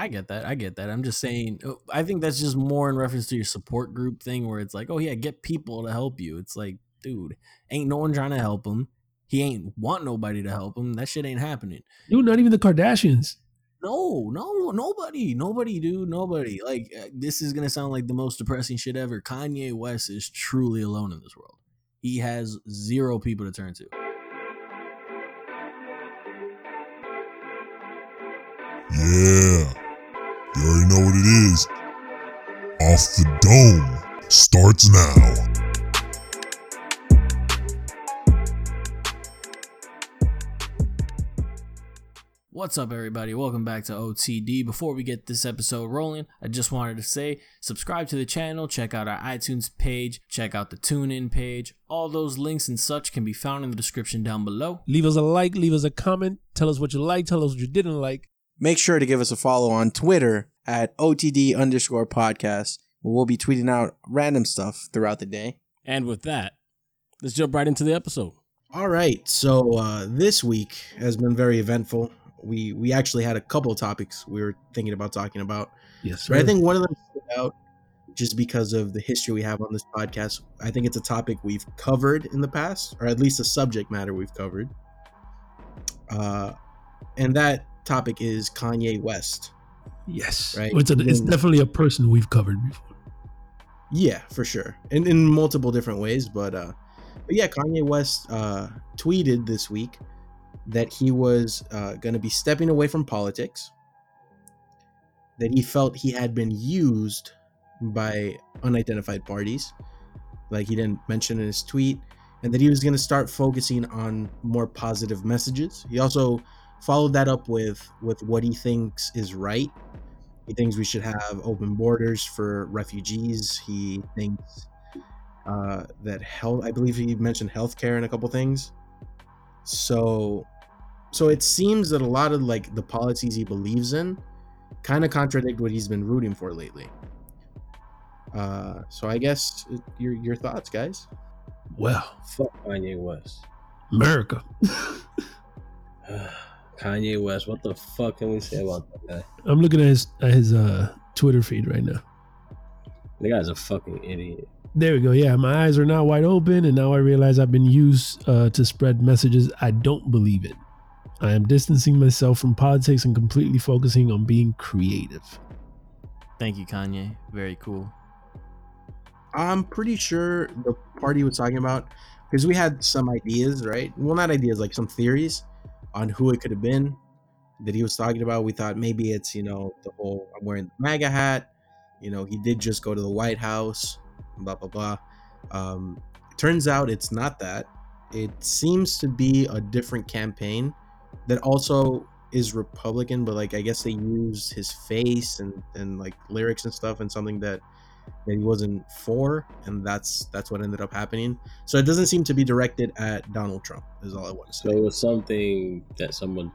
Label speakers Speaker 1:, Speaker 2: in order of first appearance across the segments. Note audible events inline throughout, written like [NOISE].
Speaker 1: I get that. I get that. I'm just saying. uh, I think that's just more in reference to your support group thing, where it's like, oh yeah, get people to help you. It's like, dude, ain't no one trying to help him. He ain't want nobody to help him. That shit ain't happening.
Speaker 2: Dude, not even the Kardashians.
Speaker 1: No, no, nobody, nobody, dude, nobody. Like uh, this is gonna sound like the most depressing shit ever. Kanye West is truly alone in this world. He has zero people to turn to.
Speaker 3: Yeah. You already know what it is. Off the Dome starts now.
Speaker 1: What's up, everybody? Welcome back to OTD. Before we get this episode rolling, I just wanted to say subscribe to the channel, check out our iTunes page, check out the TuneIn page. All those links and such can be found in the description down below.
Speaker 2: Leave us a like, leave us a comment, tell us what you like, tell us what you didn't like.
Speaker 4: Make sure to give us a follow on Twitter at OTD underscore podcast, where we'll be tweeting out random stuff throughout the day.
Speaker 5: And with that, let's jump right into the episode.
Speaker 4: All right, so uh, this week has been very eventful. We we actually had a couple of topics we were thinking about talking about,
Speaker 2: Yes,
Speaker 4: but I think one of them stood out just because of the history we have on this podcast. I think it's a topic we've covered in the past, or at least a subject matter we've covered. Uh, and that topic is Kanye West.
Speaker 2: Yes,
Speaker 4: Right.
Speaker 2: It's, a, it's definitely a person we've covered before.
Speaker 4: Yeah, for sure. In in multiple different ways, but uh but yeah, Kanye West uh tweeted this week that he was uh going to be stepping away from politics. That he felt he had been used by unidentified parties. Like he didn't mention in his tweet and that he was going to start focusing on more positive messages. He also followed that up with with what he thinks is right he thinks we should have open borders for refugees. He thinks uh, that health. I believe he mentioned healthcare and a couple things. So, so it seems that a lot of like the policies he believes in kind of contradict what he's been rooting for lately. Uh, so I guess uh, your your thoughts, guys.
Speaker 2: Well,
Speaker 5: Fuck Kanye West.
Speaker 2: America. [SIGHS] [SIGHS] [SIGHS]
Speaker 5: Kanye West, what the fuck can we say about that guy?
Speaker 2: I'm looking at his at his uh, Twitter feed right now.
Speaker 5: The guy's a fucking idiot.
Speaker 2: There we go. Yeah, my eyes are now wide open, and now I realize I've been used uh, to spread messages I don't believe in. I am distancing myself from politics and completely focusing on being creative.
Speaker 1: Thank you, Kanye. Very cool.
Speaker 4: I'm pretty sure the party was talking about because we had some ideas, right? Well, not ideas, like some theories on who it could have been that he was talking about. We thought maybe it's, you know, the whole I'm wearing the MAGA hat. You know, he did just go to the White House, blah, blah, blah. Um, turns out it's not that. It seems to be a different campaign that also is Republican, but like I guess they used his face and, and like lyrics and stuff and something that that he wasn't for, and that's that's what ended up happening. So it doesn't seem to be directed at Donald Trump. Is all I want to
Speaker 5: So
Speaker 4: say.
Speaker 5: it was something that someone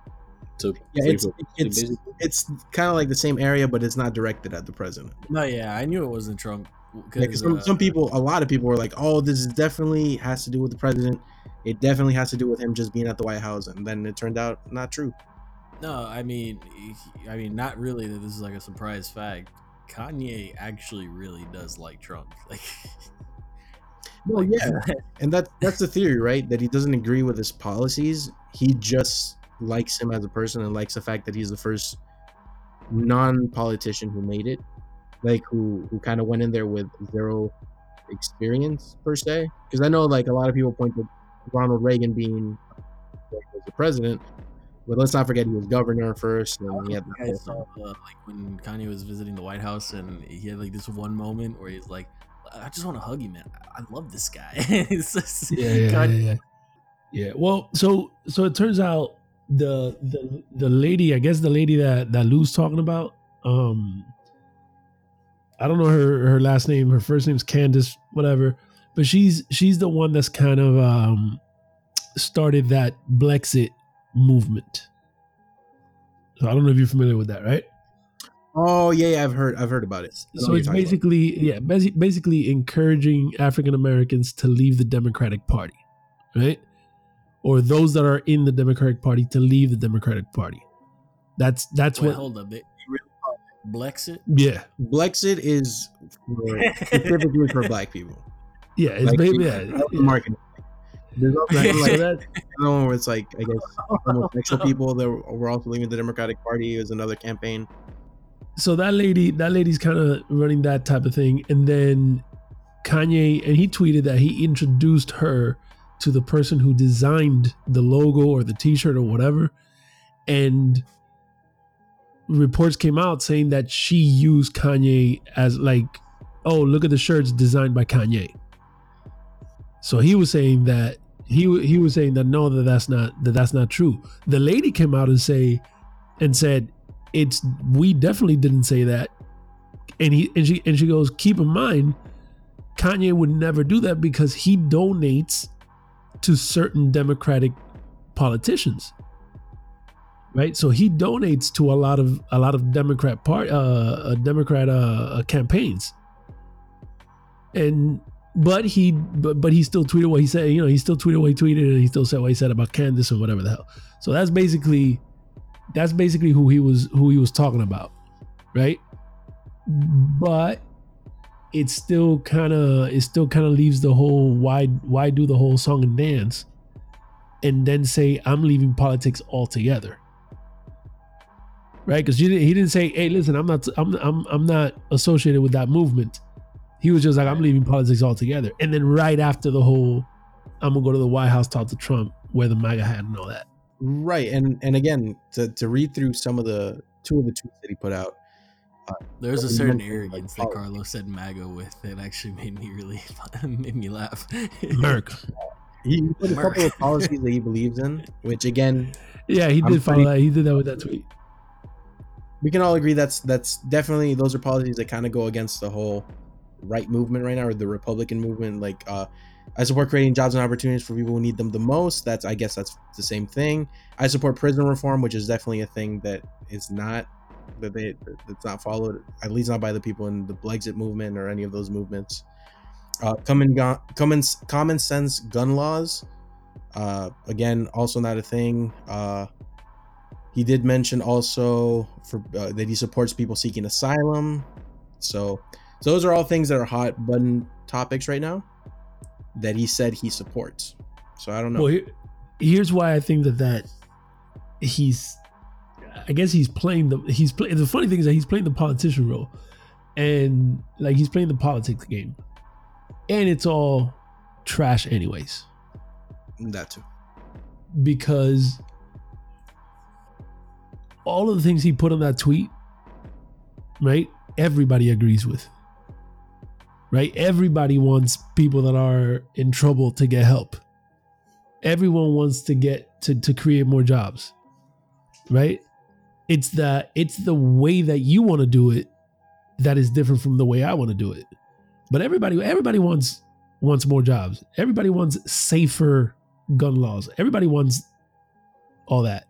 Speaker 5: took.
Speaker 4: Yeah, it's
Speaker 5: frequently,
Speaker 4: it's it's kind of like the same area, but it's not directed at the president.
Speaker 1: No, yeah, I knew it wasn't Trump.
Speaker 4: Yeah, 'cause some,
Speaker 1: uh,
Speaker 4: some people, a lot of people were like, "Oh, this definitely has to do with the president. It definitely has to do with him just being at the White House." And then it turned out not true.
Speaker 1: No, I mean, I mean, not really. That this is like a surprise fact. Kanye actually really does like Trump. [LAUGHS] Like,
Speaker 4: Well,
Speaker 1: like,
Speaker 4: yeah, [LAUGHS] and that's that's the theory, right? That he doesn't agree with his policies. He just likes him as a person and likes the fact that he's the first non-politician who made it, like who who kind of went in there with zero experience per se. Because I know like a lot of people point to Ronald Reagan being the president, but let's not forget he was governor first, and he had
Speaker 1: I saw uh, like when Kanye was visiting the White House, and he had like this one moment where he's like, "I just want to hug you, man. I I love this guy." [LAUGHS] Just-
Speaker 2: yeah, yeah, yeah, yeah. Yeah. Well, so so it turns out the the the lady, I guess the lady that that Lou's talking about, um, I don't know her her last name. Her first name's Candace, whatever. But she's she's the one that's kind of um started that Blexit movement. So I don't know if you're familiar with that, right?
Speaker 4: Oh yeah, yeah, I've heard I've heard about it.
Speaker 2: So it's
Speaker 4: you're about.
Speaker 2: basically yeah, basi- basically encouraging African Americans to leave the Democratic Party, right? Or those that are in the Democratic Party to leave the Democratic Party. That's that's
Speaker 1: Wait,
Speaker 2: what
Speaker 1: hold up. They, they really thought Blexit.
Speaker 2: Yeah,
Speaker 4: Blexit is for, specifically for black people.
Speaker 2: yeah, it's
Speaker 4: Like,
Speaker 2: baby.
Speaker 4: that's
Speaker 2: Yeah,
Speaker 4: the marketing. There's also [LAUGHS] like
Speaker 2: that
Speaker 4: another one where it's like I guess homosexual [LAUGHS] people that were also leaving the Democratic Party is another campaign.
Speaker 2: so that lady that lady's kind of running that type of thing and then kanye and he tweeted that he introduced her to the person who designed the logo or the t-shirt or whatever and reports came out saying that she used kanye as like oh look at the shirts designed by kanye so he was saying that he he was saying that no that that's not that that's not true. The lady came out and say and said it's we definitely didn't say that. And he and she and she goes keep in mind kanye would never do that because he donates to certain democratic politicians. Right? So he donates to a lot of a lot of democrat part uh, uh democrat uh, uh campaigns. And but he but, but he still tweeted what he said you know he still tweeted what he tweeted and he still said what he said about candace or whatever the hell. So that's basically that's basically who he was who he was talking about right? But it still kind of it still kind of leaves the whole why why do the whole song and dance and then say i'm leaving politics altogether. Right? Because he didn't say hey listen i'm not I'm, I'm i'm not associated with that movement he was just like i'm leaving politics altogether and then right after the whole i'm gonna go to the white house talk to trump wear the maga hat and all that
Speaker 4: Right, and and again to, to read through some of the two of the tweets that he put out.
Speaker 1: Uh, There's a certain
Speaker 4: mentioned, like,
Speaker 1: arrogance that. Carlos said MAGA with that actually made me really [LAUGHS] made me laugh.
Speaker 2: merc
Speaker 4: He he put a
Speaker 1: Merc.
Speaker 4: couple of policies that he believes in, which again
Speaker 2: yeah he
Speaker 4: I'm
Speaker 2: did follow
Speaker 4: pretty-
Speaker 2: that he did that with that tweet
Speaker 4: we can all agree that's that's definitely those are policies that kind of go against the whole right movement right now or the republican movement like uh i support creating jobs and opportunities for people who need them the most. That's i guess that's the same thing. I support prison reform which is definitely a thing that is not that they that's not followed at least not by the people in the Blexit movement or any of those movements. Uh common gun common common sense gun laws uh again also not a thing. Uh he did mention also for uh, that he supports people seeking asylum. So, so those are all things that are hot button topics right now that he said he supports. So I don't know.
Speaker 2: Well, here, here's why I think that that he's, I guess he's playing the he's playing. The funny thing is that he's playing the politician role, and like he's playing the politics game, and it's all trash anyways
Speaker 4: that too.
Speaker 2: because all of the things he put on that tweet, right? Everybody agrees with. Right? Everybody wants people that are in trouble to get help. Everyone wants to get to, to create more jobs. Right? It's the it's the way that you want to do it that is different from the way I want to do it. But everybody everybody wants wants more jobs. Everybody wants safer gun laws. Everybody wants all that.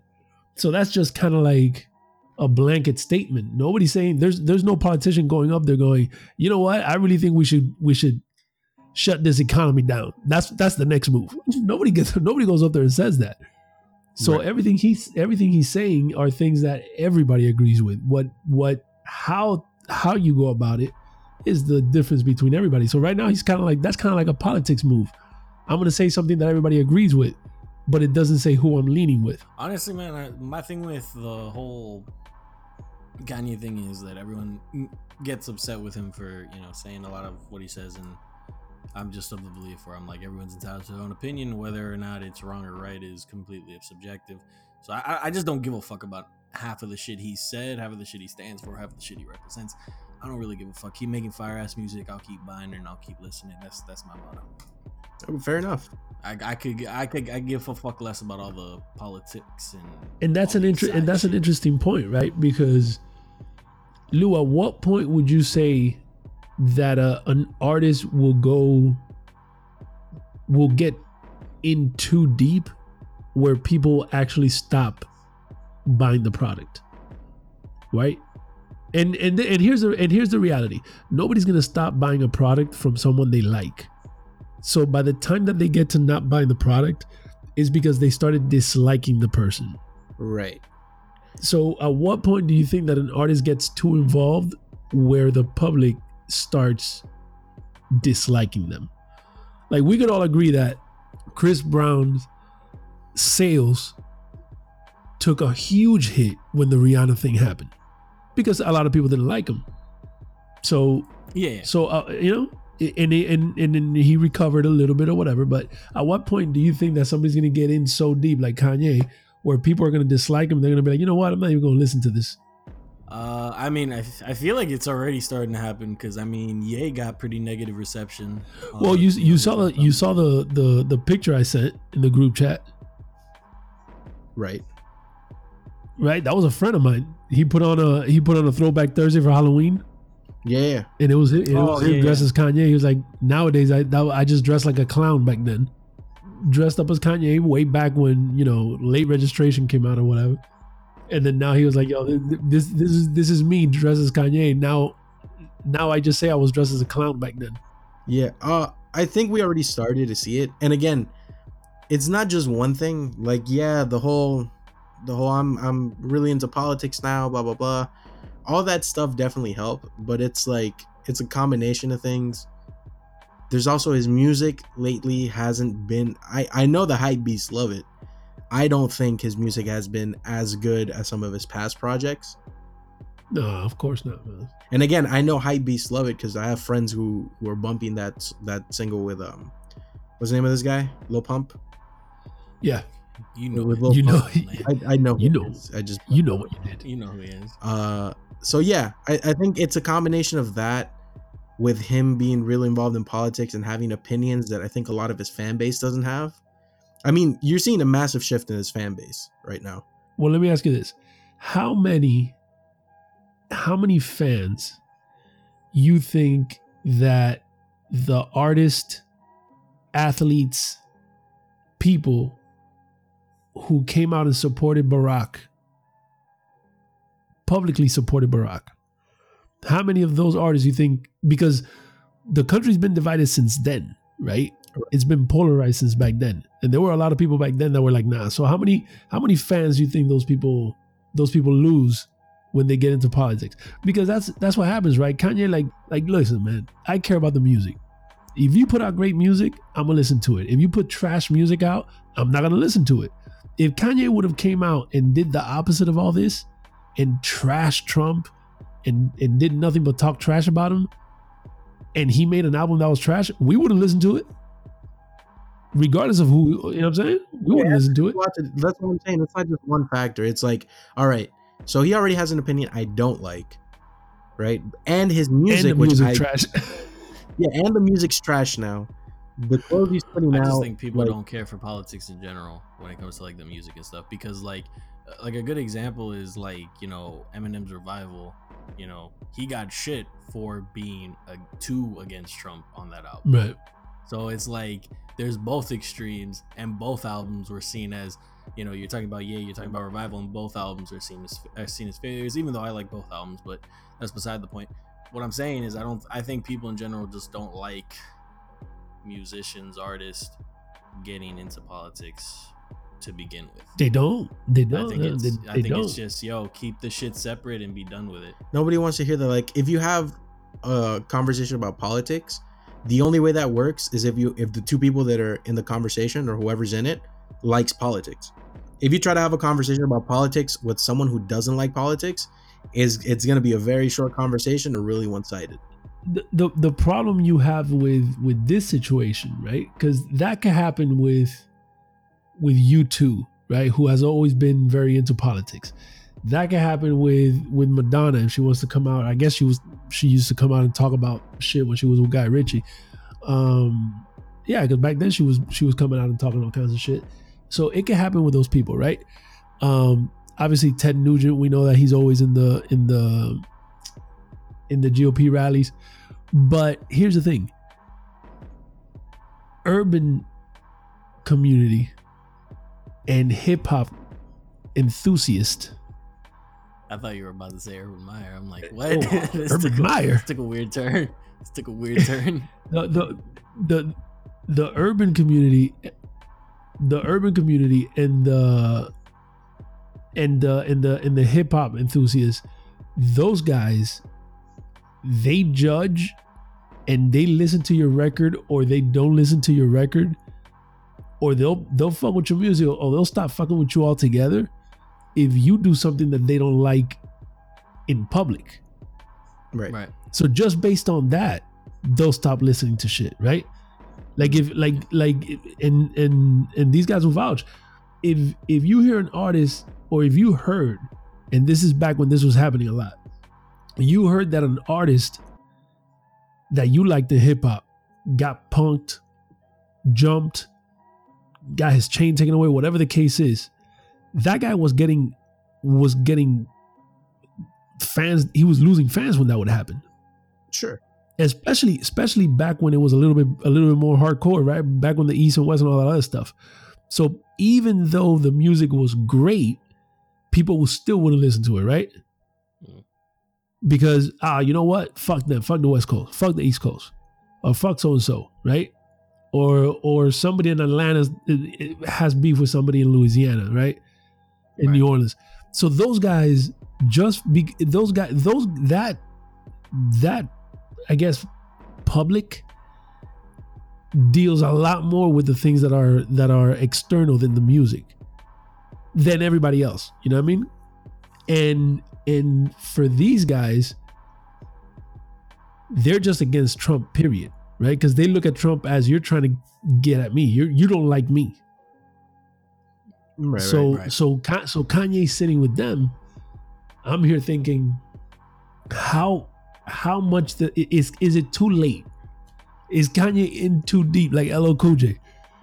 Speaker 2: So that's just kind of like a blanket statement. Nobody's saying there's there's no politician going up there going, you know what? I really think we should we should shut this economy down. That's that's the next move. [LAUGHS] Nobody gets [LAUGHS] nobody goes up there and says that. So
Speaker 4: Right.
Speaker 2: everything he's everything he's saying are things that everybody agrees with. What what how how you go about it is the difference between everybody. So right now he's kind of like that's kind of like a politics move. I'm gonna say something that everybody agrees with, but it doesn't say who I'm leaning with.
Speaker 1: Honestly, man, I, my thing with the whole Kanye thing is that everyone gets upset with him for you know saying a lot of what he says, and I'm just of the belief where I'm like everyone's entitled to their own opinion, whether or not it's wrong or right is completely subjective. So I, I just don't give a fuck about half of the shit he said, half of the shit he stands for, half of the shit he represents. I don't really give a fuck. Keep making fire ass music. I'll keep buying it and I'll keep listening. That's that's my motto.
Speaker 4: Fair enough.
Speaker 1: I, I could I could I give a fuck less about all the politics and
Speaker 2: and that's an
Speaker 1: the
Speaker 2: inter- and that's an interesting point, right? Because Lou, at what point would you say that uh, an artist will go will get in too deep where people actually stop buying the product, right? And and and here's the and here's the reality: nobody's gonna stop buying a product from someone they like. So by the time that they get to not buying the product, is because they started disliking the person.
Speaker 4: Right.
Speaker 2: So, at what point do you think that an artist gets too involved where the public starts disliking them? Like, we could all agree that Chris Brown's sales took a huge hit when the Rihanna thing happened because a lot of people didn't like him. So,
Speaker 1: Yeah.
Speaker 2: so uh, you know, and and and then he recovered a little bit or whatever. But at what point do you think that somebody's going to get in so deep, like Kanye, where people are going to dislike him? They're going to be like, you know what? I'm not even going to listen to this.
Speaker 1: Uh, I mean, I, f- I feel like it's already starting to happen because I mean, Ye got pretty negative reception.
Speaker 2: Well, you you saw the you saw the the the picture I sent in the group chat,
Speaker 4: Right.
Speaker 2: right? That was a friend of mine. He put on a he put on a throwback Thursday for Halloween,
Speaker 4: Yeah.
Speaker 2: and it was it, it
Speaker 1: Oh,
Speaker 2: was him
Speaker 1: yeah,
Speaker 2: dressed
Speaker 1: yeah.
Speaker 2: as Kanye. He was like, nowadays I that, I just dressed like a clown back then, dressed up as Kanye way back when you know late registration came out or whatever. And then now he was like, yo, this this is this is me dressed as Kanye. Now, now I just say I was dressed as a clown back then.
Speaker 4: Yeah. Uh I think we already started to see it. And again, it's not just one thing. Like, yeah, the whole the whole I'm I'm really into politics now, blah blah blah. All that stuff definitely help, but it's like it's a combination of things. There's also his music lately hasn't been I I know the hype beasts love it. I don't think his music has been as good as some of his past projects.
Speaker 2: No, of course not, man.
Speaker 4: And again, I know hype beasts love it because I have friends who who are bumping that that single with um, what's the name of this guy? Lil Pump.
Speaker 2: Yeah,
Speaker 1: you know,
Speaker 4: with
Speaker 1: it.
Speaker 4: Lil [LAUGHS]
Speaker 2: You know-
Speaker 4: I, I know.
Speaker 2: You know.
Speaker 4: it is. I just
Speaker 2: you know what you did.
Speaker 1: you know who he is.
Speaker 4: uh. So yeah, I, I think it's a combination of that with him being really involved in politics and having opinions that I think a lot of his fan base doesn't have. I mean, you're seeing a massive shift in his fan base right now.
Speaker 2: Well, let me ask you this: How many, how many fans, you think that the artist, athletes, people who came out and supported Barack, publicly supported Barack, how many of those artists you think? Because the country's been divided since then, right? It's been polarized since back then, and there were a lot of people back then that were like, "Nah." So how many how many fans do you think those people those people lose when they get into politics? Because that's that's what happens, right? Kanye, like like listen, man, I care about the music. If you put out great music, I'm gonna listen to it. If you put trash music out, I'm not gonna listen to it. If Kanye would have came out and did the opposite of all this and trashed Trump and and did nothing but talk trash about him, and he made an album that was trash, we wouldn't listen to it. Regardless of who, you know what I'm saying? We wouldn't
Speaker 4: Yeah,
Speaker 2: listen to it.
Speaker 4: That's what I'm saying. It's not just one factor. It's like, all right, so he already has an opinion I don't like, right? And his music,
Speaker 2: and
Speaker 4: which I,
Speaker 2: trash. [LAUGHS]
Speaker 4: yeah, and the music's trash now. The clothes he's putting
Speaker 1: I
Speaker 4: out.
Speaker 1: just think people
Speaker 4: like,
Speaker 1: don't care for politics in general when it comes to like the music and stuff because like uh, like a good example is like you know Eminem's revival. You know he got shit for being a two against Trump on that album.
Speaker 2: right.
Speaker 1: So it's like there's both extremes, and both albums were seen as, you know, you're talking about yeah, you're talking about revival, and both albums are seen as are seen as failures. Even though I like both albums, but that's beside the point. What I'm saying is, I don't. I think people in general just don't like musicians, artists getting into politics to begin with.
Speaker 2: They don't. They don't.
Speaker 1: think
Speaker 2: uh,
Speaker 1: it's.
Speaker 2: they,
Speaker 1: I think
Speaker 2: don't.
Speaker 1: it's just yo, keep the shit separate and be done with it.
Speaker 4: nobody wants to hear that. Like, if you have a conversation about politics, the only way that works is if you if the two people that are in the conversation or whoever's in it likes politics. If you try to have a conversation about politics with someone who doesn't like politics, is it's going to be a very short conversation or really one sided.
Speaker 2: The, the problem you have with with this situation, right? Because that can happen with with U2, right? Who has always been very into politics. That can happen with with Madonna if she wants to come out. I guess she was she used to come out and talk about shit when she was with Guy Ritchie. Um, yeah, because back then she was she was coming out and talking all kinds of shit. So it can happen with those people, right? Um, obviously Ted Nugent, we know that he's always in the in the in the GOP rallies. But here's the thing urban community and hip hop enthusiast.
Speaker 1: I thought you were about to say Urban Meyer. I'm like, eh, what?
Speaker 2: Oh, [LAUGHS] Urban
Speaker 1: a-
Speaker 2: Meyer.
Speaker 1: This took a weird turn. This took a weird turn. [LAUGHS]
Speaker 2: The, the the the urban community the urban community and the and the and the and the hip hop enthusiasts, those guys, they judge and they listen to your record or they don't listen to your record or they'll they'll fuck with your music or they'll stop fucking with you altogether if you do something that they don't like in public.
Speaker 4: Right.
Speaker 1: Right.
Speaker 2: So just based on that, they'll stop listening to shit, right? Like if like like and and and these guys will vouch. If if you hear an artist or if you heard, and this is back when this was happening a lot, you heard that an artist that you liked in hip hop got punked, jumped, got his chain taken away, whatever the case is, that guy was getting was getting fans. He was losing fans when that would happen
Speaker 4: Sure.
Speaker 2: especially especially back when it was a little bit a little bit more hardcore, right? Back when the East and West and all that other stuff. So even though the music was great, people still wouldn't listen to it, right? Because ah, you know what? Fuck them. Fuck the West Coast. Fuck the East Coast. Or fuck so and so, right? Or or somebody in Atlanta has beef with somebody in Louisiana, right? In New Orleans. So those guys just be those guys those that that I guess public deals a lot more with the things that are that are external than the music than everybody else. You know what I mean? And and for these guys, they're just against Trump, period. Right? Because they look at Trump as you're trying to get at me. You you don't like me.
Speaker 4: Right.
Speaker 2: so
Speaker 4: right, right.
Speaker 2: so so Kanye sitting with them. I'm here thinking, how how much the is is it too late? Is Kanye in too deep, like LL Cool J? Is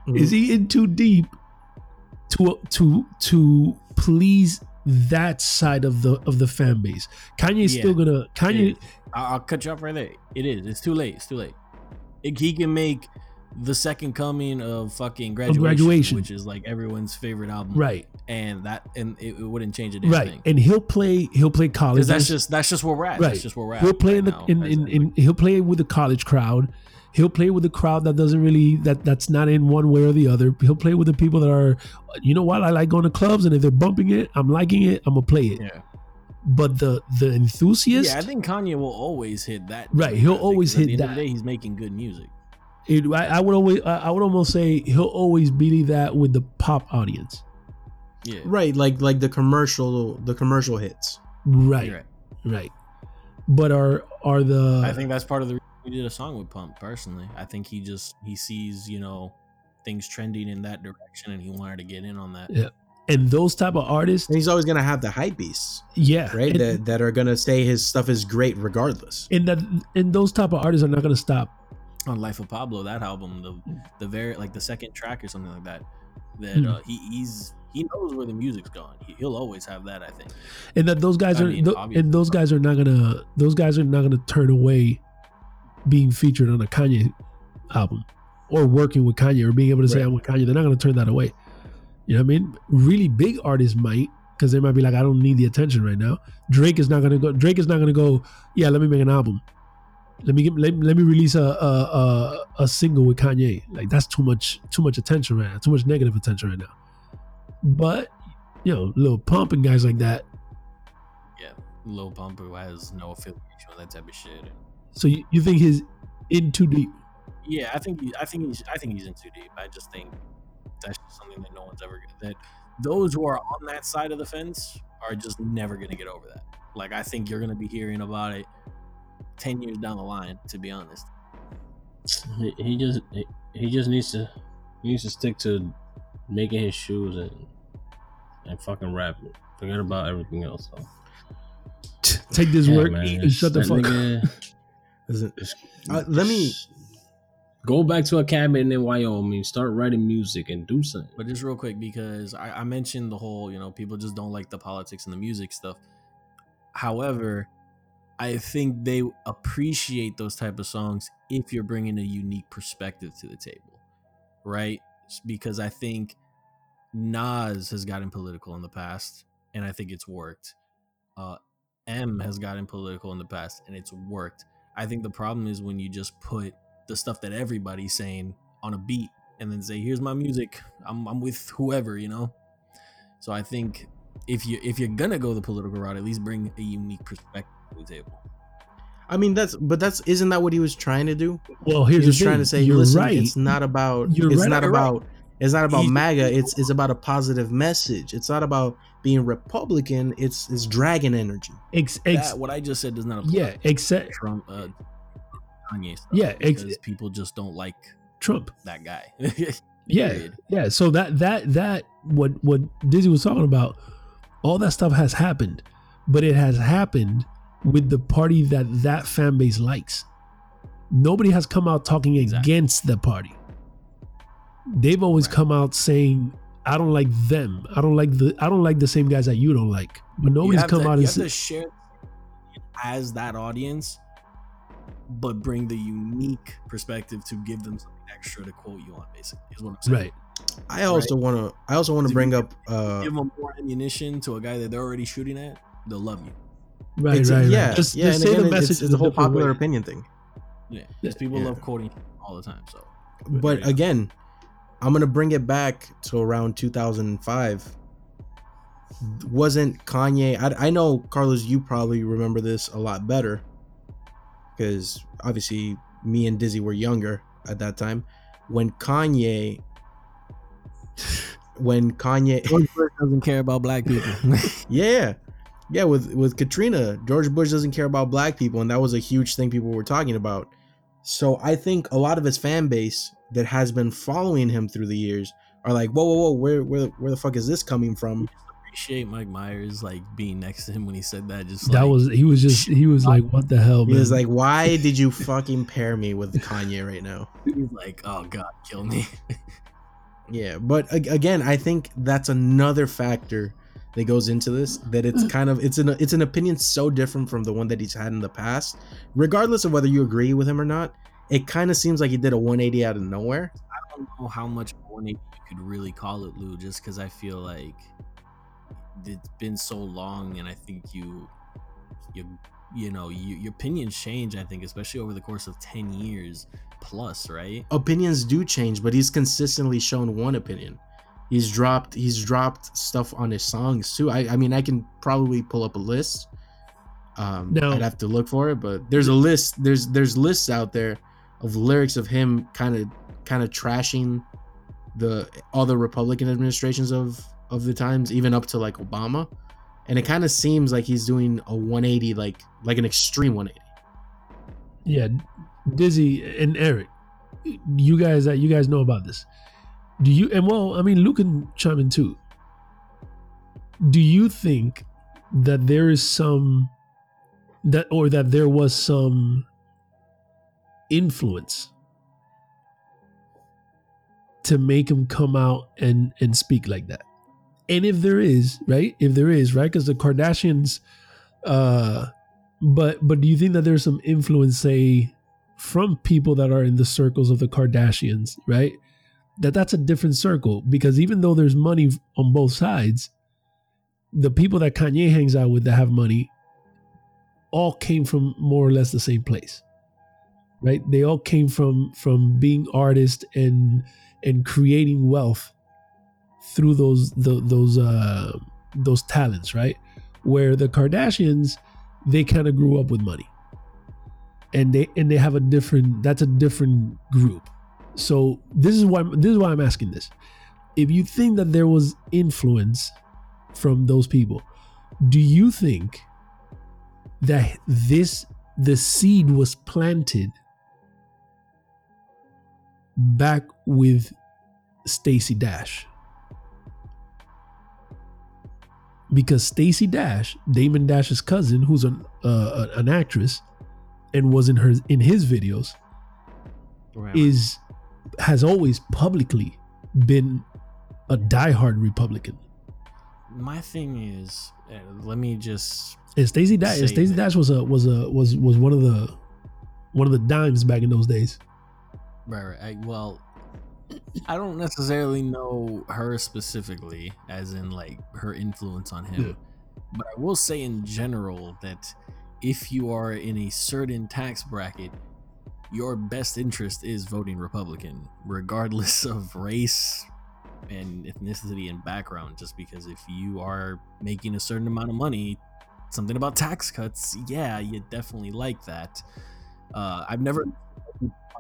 Speaker 2: mm-hmm. he in too deep to to to please that side of the of the fan base? Kanye's
Speaker 1: Yeah.
Speaker 2: still gonna Kanye.
Speaker 1: It I'll cut you off right there. It is. It's too late. It's too late. It, he can make the second coming of fucking graduation,
Speaker 2: Graduation.
Speaker 1: which is like everyone's favorite album,
Speaker 2: Right,
Speaker 1: And that and it, it wouldn't change a damn
Speaker 2: right,
Speaker 1: thing.
Speaker 2: and he'll play he'll play college.
Speaker 1: That's just that's just where we're at.
Speaker 2: Right.
Speaker 1: That's just where we're at.
Speaker 2: he'll play in the in, in, in he'll play with the college crowd he'll play with the crowd that doesn't really that that's not in one way or the other he'll play with the people that are you know what i like going to clubs and if they're bumping it i'm liking it i'm gonna play it
Speaker 1: yeah.
Speaker 2: but the the enthusiast
Speaker 1: Yeah, I think Kanye will always hit that.
Speaker 2: Right, he'll
Speaker 1: I think,
Speaker 2: always
Speaker 1: 'cause at
Speaker 2: hit
Speaker 1: the end of
Speaker 2: that.
Speaker 1: the day, he's making good music.
Speaker 2: it, I, I would always I I would almost say he'll always be that with the pop audience
Speaker 1: Yeah,
Speaker 4: right. Like like the commercial the commercial hits.
Speaker 2: right right,
Speaker 1: right.
Speaker 2: but are are the
Speaker 1: I think that's part of the reason we did a song with Pump. Personally, I think he just he sees you know things trending in that direction, and he wanted to get in on that.
Speaker 2: Yeah. and those type of artists
Speaker 4: And he's always gonna have the hype beasts,
Speaker 2: yeah
Speaker 4: right?
Speaker 2: and,
Speaker 4: that that are gonna say his stuff is great regardless.
Speaker 2: and that and those type of artists are not gonna stop
Speaker 1: On Life of Pablo, that album, the the very like the second track or something like that, that
Speaker 2: Hmm.
Speaker 1: uh, he he's he knows where the music's going. He, he'll always have that. I think.
Speaker 2: and that those guys
Speaker 1: I
Speaker 2: are
Speaker 1: mean,
Speaker 2: tho-
Speaker 1: obviously.
Speaker 2: and those guys are not gonna those guys are not gonna turn away being featured on a Kanye album or working with Kanye or being able to say
Speaker 4: Right.
Speaker 2: I'm with Kanye. They're not gonna turn that away. You know what I mean? Really big artists might because they might be like, I don't need the attention right now. Drake is not gonna go. Drake is not gonna go. Yeah, let me make an album. Let me get, let, let me release a, a a a single with Kanye. Like that's too much too much attention right now. Too much negative attention right now. But you know, Lil Pump and guys like that.
Speaker 1: Yeah, Lil Pump who has no affiliation with that type of shit.
Speaker 2: So you, you think he's in too deep?
Speaker 1: Yeah, I think he, I think he's I think he's in too deep. I just think that's just something that no one's ever that those who are on that side of the fence are just never gonna get over that. Like I think you're gonna be hearing about it ten years down the line. To be honest,
Speaker 5: He, he just he, he just needs to he needs to stick to making his shoes and and fucking rapping. Forget about everything else. So.
Speaker 2: Take this
Speaker 5: Yeah,
Speaker 2: work
Speaker 5: man,
Speaker 2: and shut the fuck up.
Speaker 5: nigga- [LAUGHS]
Speaker 4: Doesn't-
Speaker 5: Just-
Speaker 4: Uh, let me-
Speaker 5: go back to a cabin in Wyoming, start writing music and do something.
Speaker 1: but just real quick because I, I mentioned the whole you know people just don't like the politics and the music stuff. However, I think they appreciate those type of songs if you're bringing a unique perspective to the table, right? Because I think Nas has gotten political in the past, and I think it's worked. Uh, M has gotten political in the past, and it's worked. I think the problem is when you just put the stuff that everybody's saying on a beat and then say, "Here's my music. I'm I'm with whoever," you know. So I think if you if you're gonna go the political route, at least bring a unique perspective to the table.
Speaker 4: I mean, that's but that's isn't that what he was trying to do?
Speaker 2: Well,
Speaker 4: He
Speaker 2: here's
Speaker 4: was
Speaker 2: the
Speaker 4: trying
Speaker 2: thing.
Speaker 4: to say,
Speaker 2: you're
Speaker 4: listen,
Speaker 2: right.
Speaker 4: it's not about
Speaker 2: You're
Speaker 4: it's
Speaker 2: right,
Speaker 4: not
Speaker 1: you're right.
Speaker 4: About it's not about
Speaker 1: He's-
Speaker 4: MAGA. It's it's about a positive message. It's not about being Republican. It's it's dragon energy.
Speaker 2: ex, ex,
Speaker 1: that, what I just said does not apply
Speaker 2: yeah,
Speaker 1: to
Speaker 2: except
Speaker 1: Trump, uh, Kanye stuff.
Speaker 2: Yeah, ex-
Speaker 1: because people just don't like
Speaker 2: Trump.
Speaker 1: that guy. [LAUGHS]
Speaker 2: Yeah, yeah. So that that that what what Dizzy was talking about, all that stuff has happened, but it has happened with the party that that fan base likes. Nobody has come out talking
Speaker 1: Exactly.
Speaker 2: against the party. They've always
Speaker 1: Right.
Speaker 2: come out saying, "I don't like them. I don't like the. I don't like the same guys that you don't like." But nobody's come
Speaker 1: to,
Speaker 2: out
Speaker 1: you
Speaker 2: and
Speaker 1: have to
Speaker 2: said,
Speaker 1: share as that audience, but bring the unique perspective to give them something extra to quote you on. Basically, is what I'm saying.
Speaker 2: "Right,
Speaker 4: I also want to I also want to bring up uh
Speaker 1: Give them more ammunition to a guy that they're already shooting at. They'll love you.
Speaker 2: right,
Speaker 4: it's a-
Speaker 2: right, right."
Speaker 4: yeah
Speaker 2: Just,
Speaker 4: yeah
Speaker 2: just
Speaker 4: and
Speaker 2: say
Speaker 4: again,
Speaker 2: the
Speaker 4: it's-
Speaker 2: message.
Speaker 4: it's,
Speaker 2: in
Speaker 4: a whole popular
Speaker 2: way.
Speaker 4: opinion thing.
Speaker 1: Yeah, because people
Speaker 4: Yeah.
Speaker 1: love quoting all the time. So,
Speaker 4: But
Speaker 1: there you
Speaker 4: again, I'm gonna bring it back to around 2005. Wasn't Kanye? I, I know Carlos, you probably remember this a lot better because obviously me and Dizzy were younger at that time. When Kanye, [LAUGHS] when Kanye,
Speaker 1: George Bush doesn't care about black people. [LAUGHS]
Speaker 4: yeah, yeah, with with Katrina, George Bush doesn't care about black people, and that was a huge thing people were talking about. So I think a lot of his fan base that has been following him through the years are like, whoa, whoa, whoa, where where where the fuck is this coming from?
Speaker 1: Appreciate Mike Myers like being next to him when he said that. Just
Speaker 2: That
Speaker 1: like,
Speaker 2: was he was just he was like, "What the hell,
Speaker 4: He was like, why [LAUGHS] did you fucking pair me with Kanye right now? [LAUGHS]
Speaker 1: he's like, oh god, kill me. [LAUGHS]
Speaker 4: Yeah, but again, I think that's another factor that goes into this. That it's kind of it's an it's an opinion so different from the one that he's had in the past, regardless of whether you agree with him or not. It kind of seems like he did a 180 out of nowhere.
Speaker 1: I don't know how much warning you could really call it, Lou, just because I feel like it's been so long, and I think you, you, you know, you, your opinions change. I think, especially over the course of ten years plus, right?
Speaker 4: Opinions do change, but he's consistently shown one opinion. He's dropped he's dropped stuff on his songs too. I I mean I can probably pull up a list. Um,
Speaker 2: No.
Speaker 4: I'd have to look for it, but there's a list. There's there's lists out there of lyrics of him kind of kind of trashing the the Republican administrations of of the times, even up to like Obama, and it kind of seems like he's doing a 180, like like an extreme 180.
Speaker 2: yeah, Dizzy and Eric, you guys that you guys know about this. Do you and well, I mean, Luke and chime in too. Do you think that there is some that or that there was some influence to make him come out and and speak like that? And if there is, right? If there is, right? Because the Kardashians, uh, but but do you think that there's some influence, say, from people that are in the circles of the Kardashians, right? That that's a different circle because even though there's money on both sides, the people that Kanye hangs out with that have money all came from more or less the same place, right? They all came from from being artists and and creating wealth through those the, those uh those talents, right? Where the Kardashians they kind of grew up with money and they and they have a different that's a different group so this is why this is why i'm asking this if you think that there was influence from those people do you think that this the seed was planted back with Stacey Dash because Stacey Dash, Damon Dash's cousin, who's an uh, an actress, and was in her in his videos,
Speaker 1: Right.
Speaker 2: is has always publicly been a diehard Republican.
Speaker 1: My thing is, uh, let me just
Speaker 2: And Stacey Dash,
Speaker 1: Say
Speaker 2: Stacey. Dash was a was a was was one of the one of the dimes back in those days.
Speaker 1: Right, right. I, well, I don't necessarily know her specifically, as in like her influence on him. But I will say in general that if you are in a certain tax bracket, your best interest is voting Republican, regardless [LAUGHS] of race, and ethnicity and background just because if you are making a certain amount of money something about tax cuts yeah you definitely like that uh, i've never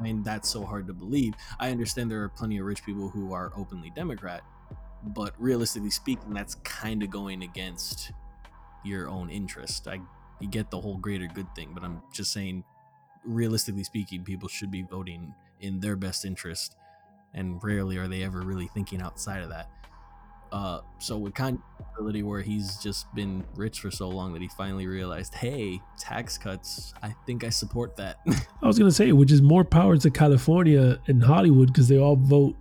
Speaker 1: find that so hard to believe i understand there are plenty of rich people who are openly democrat but realistically speaking that's kind of going against your own interest i get the whole greater good thing but i'm just saying realistically speaking people should be voting in their best interest and rarely are they ever really thinking outside of that. Uh, so with kind of ability where he's just been rich for so long that he finally realized, hey, tax cuts, I think I support that. [LAUGHS]
Speaker 2: I was gonna say, which is more power to California and Hollywood because they all vote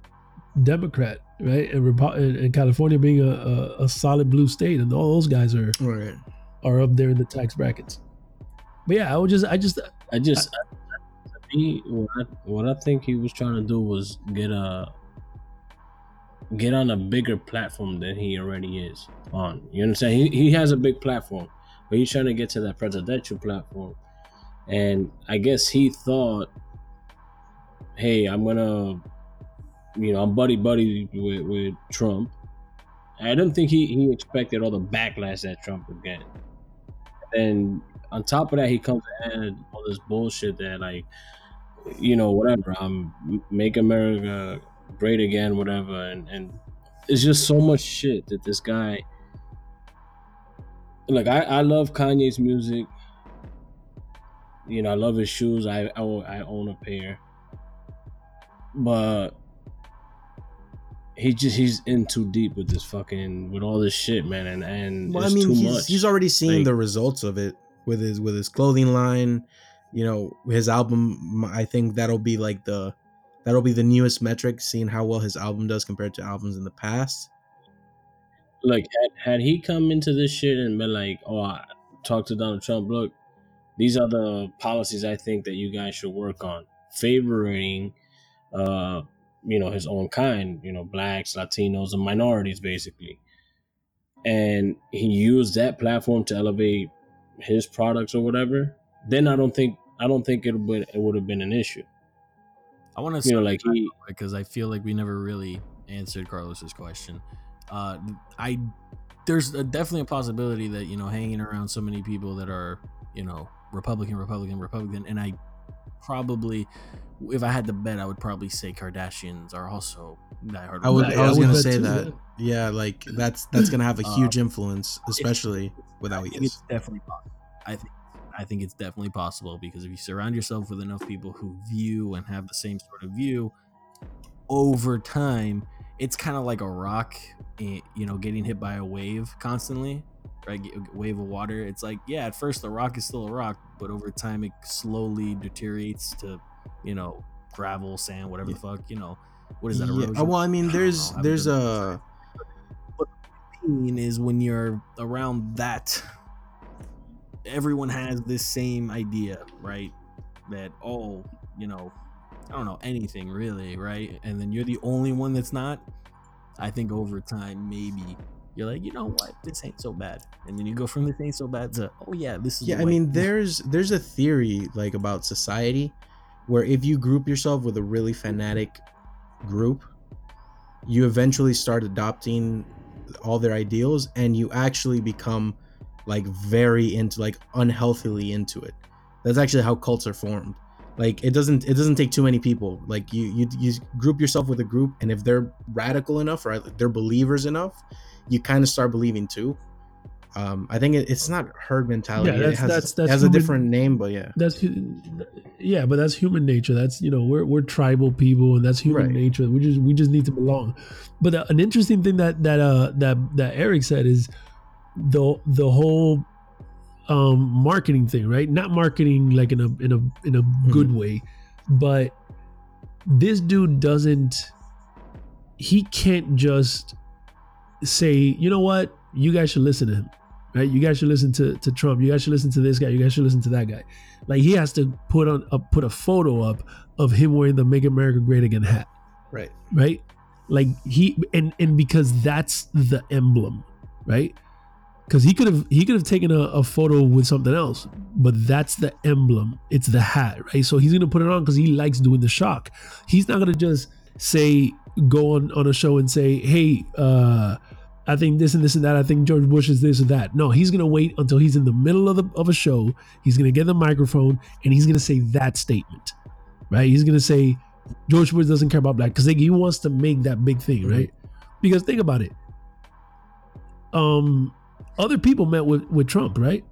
Speaker 2: Democrat, right? And, Repo- and, and California being a, a, a solid blue state, and all those guys are
Speaker 4: Right.
Speaker 2: are up there in the tax brackets. But yeah, I would just, I just,
Speaker 5: I just, I, he, what I, what I think he was trying to do was get a get on a bigger platform than he already is on. You understand? He he has a big platform, but he's trying to get to that presidential platform. And I guess he thought, hey, I'm gonna, you know, I'm buddy buddy with, with Trump. I don't think he, he expected all the backlash that Trump would get. And on top of that, he comes and all this bullshit that like, you know, whatever. I'm make America great again, whatever, and and it's just so much shit that this guy. Like I, I love Kanye's music. You know, I love his shoes. I I, I own a pair. But he just he's in too deep with this fucking with all this shit, man, and and
Speaker 4: Well, I mean,
Speaker 5: too
Speaker 4: he's,
Speaker 5: much.
Speaker 4: he's already seen
Speaker 5: Like-
Speaker 4: the results of it with his with his clothing line. You know, his album. I think that'll be like the that'll be the newest metric, seeing how well his album does compared to albums in the past.
Speaker 5: like had, had he come into this shit and been like, "Oh, I talk to Donald Trump. Look, these are the policies I think that you guys should work on, favoring, uh, you know, his own kind, you know, blacks, Latinos, and minorities, basically." And he used that platform to elevate his products or whatever. Then I don't think I don't think it would it would have been an issue.
Speaker 1: I want to
Speaker 5: You know, like he
Speaker 1: because I feel like we never really answered Carlos's question. Uh, I there's a, definitely a possibility that you know hanging around so many people that are you know Republican, Republican, Republican, and I probably if I had to bet, I would probably say Kardashians are also diehard.
Speaker 4: I would.
Speaker 2: Yeah,
Speaker 4: I was
Speaker 2: I
Speaker 4: gonna say
Speaker 2: too,
Speaker 4: that.
Speaker 2: yeah.
Speaker 4: Yeah, like that's that's gonna have a [LAUGHS]
Speaker 1: Uh,
Speaker 4: huge influence, especially with how
Speaker 1: I think it's definitely possible. I think I think it's definitely possible because if you surround yourself with enough people who view and have the same sort of view, over time, it's kind of like a rock, eh, you know, getting hit by a wave constantly, right? Wave of water. It's like, yeah, at first the rock is still a rock, but over time it slowly deteriorates to, you know, gravel, sand, whatever the fuck, you know. What is that?
Speaker 4: Yeah,
Speaker 1: Erosion?
Speaker 4: Well, I mean, there's.
Speaker 1: I
Speaker 4: there's a
Speaker 1: mean is when you're around that everyone has this same idea right? That oh you know i don't know anything really right? And then you're the only one that's not. I think over time maybe you're like you know what? This ain't so bad. And then you go from this ain't so bad to oh yeah this is
Speaker 4: yeah i mean there's there's a theory like about society where if you group yourself with a really fanatic group you eventually start adopting all their ideals and you actually become like very into like unhealthily into it that's actually how cults are formed like it doesn't it doesn't take too many people like you you, you group yourself with a group and if they're radical enough or they're believers enough you kind of start believing too um i think it, it's not herd mentality
Speaker 2: Yeah,
Speaker 4: it
Speaker 2: that's-
Speaker 4: has,
Speaker 2: that's-
Speaker 4: it
Speaker 2: that's
Speaker 4: has a different name but yeah
Speaker 2: that's yeah, but that's human nature. That's you know we're we're tribal people, and that's human
Speaker 4: Right.
Speaker 2: nature. We just we just need to belong. But uh, an interesting thing that that uh that that Eric said is the the whole um marketing thing, right? Not marketing like in a in a in a good way, but this dude doesn't. He can't just say, you know what, you guys should listen to him right? You guys should listen to, to Trump. You guys should listen to this guy. You guys should listen to that guy. Like he has to put on a, put a photo up of him wearing the "Make America Great Again" hat,
Speaker 4: right
Speaker 2: right? Like he and and because that's the emblem, right? Because he could have he could have taken a, a photo with something else, but that's the emblem. It's the hat, right? So he's gonna put it on because he likes doing the shock. He's not gonna just say go on on a show and say, "Hey, uh, I think this and this and that. I think George Bush is this or that." No, he's gonna wait until he's in the middle of the of a show. He's gonna get the microphone and he's gonna say that statement, right? He's gonna say George Bush doesn't care about black because he wants to make that big thing, right? Because think about it. Um, other people met with with Trump, right?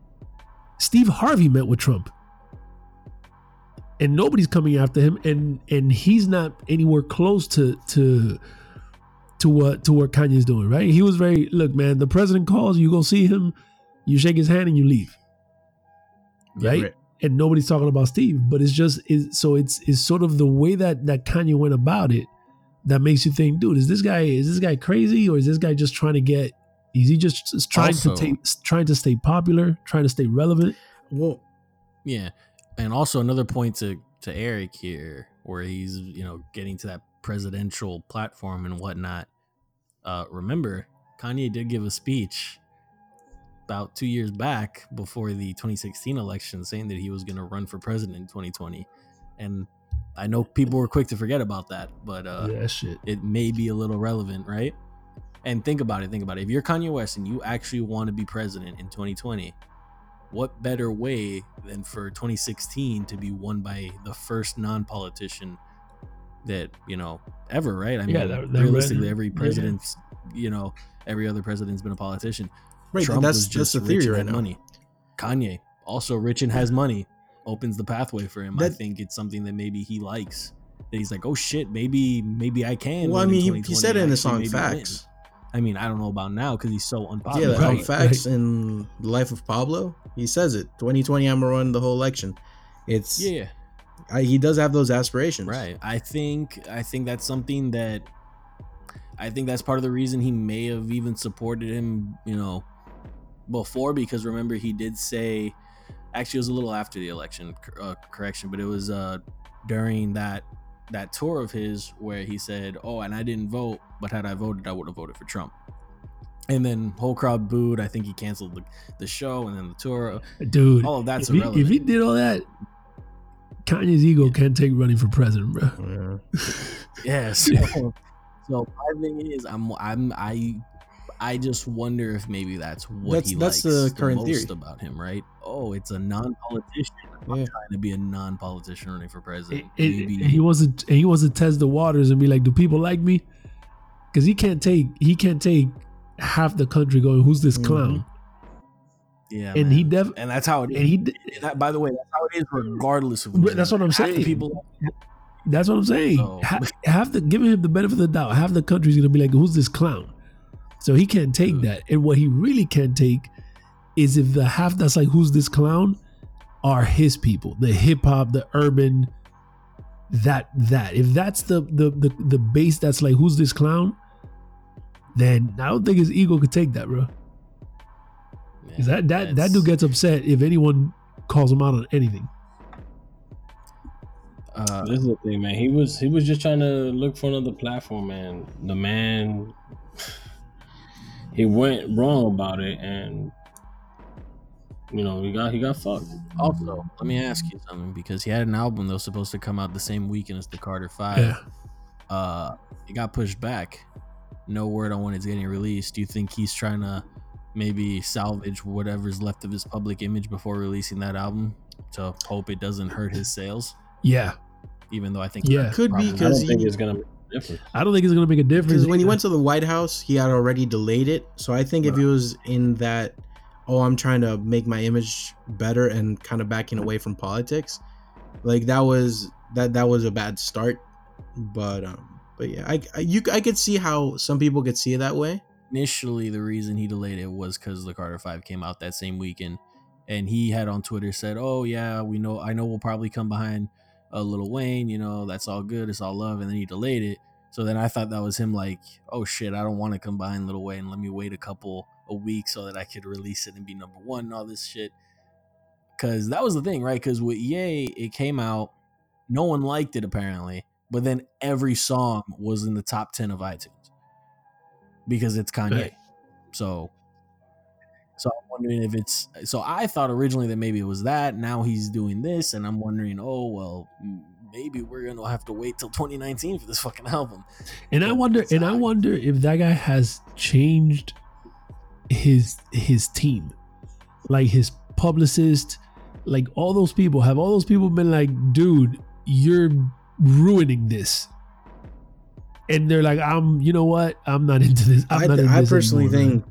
Speaker 2: Steve Harvey met with Trump and nobody's coming after him and and he's not anywhere close to to to what to what Kanye's doing, right? He was very look, man, the president calls, you go see him, you shake his hand and you leave. Right?
Speaker 4: Right.
Speaker 2: And nobody's talking about Steve, but it's just is so it's it's sort of the way that that Kanye went about it that makes you think, dude, is this guy is this guy crazy or is this guy just trying to get is he just, just trying
Speaker 1: Also-
Speaker 2: to take trying to stay popular, trying to stay relevant?
Speaker 4: Well,
Speaker 1: Yeah, and also another point to to Eric here, where he's you know getting to that presidential platform and whatnot. Uh, remember, Kanye did give a speech about two years back before the 2016 election, saying that he was going to run for president in 2020, and I know people were quick to forget about that, but uh,
Speaker 2: yeah, that shit.
Speaker 1: it may be a little relevant, right? And think about it. Think about it. If you're Kanye West and you actually want to be president in 2020, what better way than for 2016 to be won by the first non-politician that you know ever, right? I mean,
Speaker 2: Yeah, that- that
Speaker 1: realistically,
Speaker 2: ran-
Speaker 1: every
Speaker 2: yeah.
Speaker 1: president's, you know, every other president's been a politician.
Speaker 4: right.
Speaker 1: Trump
Speaker 4: that's
Speaker 1: was just
Speaker 4: the
Speaker 1: rich
Speaker 4: theory
Speaker 1: and
Speaker 4: right now.
Speaker 1: money. Kanye also rich and has money opens the pathway for him. I think it's something that maybe he likes. That he's like, oh shit, maybe maybe I can.
Speaker 4: Well, I mean, he, he said it in
Speaker 1: and
Speaker 4: the song
Speaker 1: maybe win."
Speaker 4: Facts.
Speaker 1: I mean, I don't know about now because he's so
Speaker 4: Yeah,
Speaker 1: unpopular.
Speaker 4: the, on
Speaker 2: Right,
Speaker 4: Facts in the Life of Pablo, he says it. 2020, I'm gonna run the whole election. It's
Speaker 1: yeah,
Speaker 4: I, he does have those aspirations.
Speaker 1: right. I think I think that's something that I think that's part of the reason he may have even supported him, you know, before because remember he did say actually it was a little after the election uh, correction, but it was uh during that that tour of his where he said, "Oh, and I didn't vote, but had I voted, I would have voted for Trump." And then whole crowd booed. I think he canceled the, the show and then the tour.
Speaker 2: Dude,
Speaker 1: All of that's
Speaker 2: if he, if he did all that, Kanye's ego can't take running for president, bro.
Speaker 4: Yeah. [LAUGHS]
Speaker 1: Yeah. So, [LAUGHS] so my thing is, I'm, I'm, I, I just wonder if maybe that's what
Speaker 4: That's-
Speaker 1: he
Speaker 4: that's
Speaker 1: likes
Speaker 4: the current
Speaker 1: most
Speaker 4: theory.
Speaker 1: about him, right? Oh, it's a non-politician. I'm
Speaker 4: Yeah.
Speaker 1: trying to be a non-politician running for president.
Speaker 2: And- and
Speaker 1: Maybe-
Speaker 2: he wants to and he wants to test the waters and be like, do people like me? Because he can't take he can't take half the country going, who's this mm-hmm. clown?
Speaker 1: yeah,
Speaker 2: and he
Speaker 1: man.
Speaker 2: def
Speaker 1: and that's how it is.
Speaker 2: and he d-
Speaker 1: that, by the way, that's how it is, regardless of. who's
Speaker 2: that's what I'm saying.
Speaker 1: People,
Speaker 2: that's what I'm saying.
Speaker 1: So-
Speaker 2: Ha- half the giving him the benefit of the doubt, half the country's gonna be like, who's this clown? So he can't take
Speaker 1: Dude.
Speaker 2: that. And what he really can't take is if the half that's like, who's this clown, are his people, the hip hop, the urban, that that. If that's the the the the base that's like, who's this clown? Then I don't think his ego could take that, bro. 'Cause that that that dude gets upset if anyone calls him out on anything.
Speaker 1: Uh,
Speaker 5: This is the thing, man. He was he was just trying to look for another platform, man. The man he went wrong about it, and you know he got he got fucked.
Speaker 1: Also, let me ask you something because he had an album that was supposed to come out the same weekend as the Carter Five.
Speaker 2: Yeah.
Speaker 1: Uh, it got pushed back. No word on when it's getting released. Do you think he's trying to maybe salvage whatever's left of his public image before releasing that album to hope it doesn't hurt his sales?
Speaker 2: Yeah.
Speaker 1: Even though I think
Speaker 2: Yeah.
Speaker 4: Could be because
Speaker 5: don't
Speaker 4: he,
Speaker 5: it's gonna make a difference.
Speaker 2: I don't think it's gonna make a difference.
Speaker 4: because when he went to the White House, he had already delayed it. So I think if he was in that, oh, I'm trying to make my image better and kind of backing away from politics, like that was that that was a bad start. But um, but yeah, I, I you I could see how some people could see it that way.
Speaker 1: initially the reason he delayed it was because the Carter Five came out that same weekend, and he had on Twitter said, "Oh yeah, we know. I know we'll probably come behind a Lil Wayne. You know, that's all good. It's all love." And then he delayed it. So then I thought that was him like, "Oh shit, I don't want to combine Lil Wayne. Let me wait a couple a week so that I could release it and be number one and all this shit." Because that was the thing, right? Because with Ye, it came out, no one liked it apparently, but then every song was in the top ten of iTunes because it's Kanye.
Speaker 2: Right.
Speaker 1: So, so I'm wondering if it's. So I thought originally that maybe it was that. Now he's doing this, and I'm wondering, oh well, maybe we're gonna have to wait till 2019 for this fucking album.
Speaker 2: And I wonder, and I wonder if that guy has changed his his team, like his publicist, like all those people. Have all those people been like, dude, you're ruining this? And they're like, I'm, you know what? I'm not into this. I'm
Speaker 4: I,
Speaker 2: not
Speaker 4: I personally
Speaker 2: anymore, man."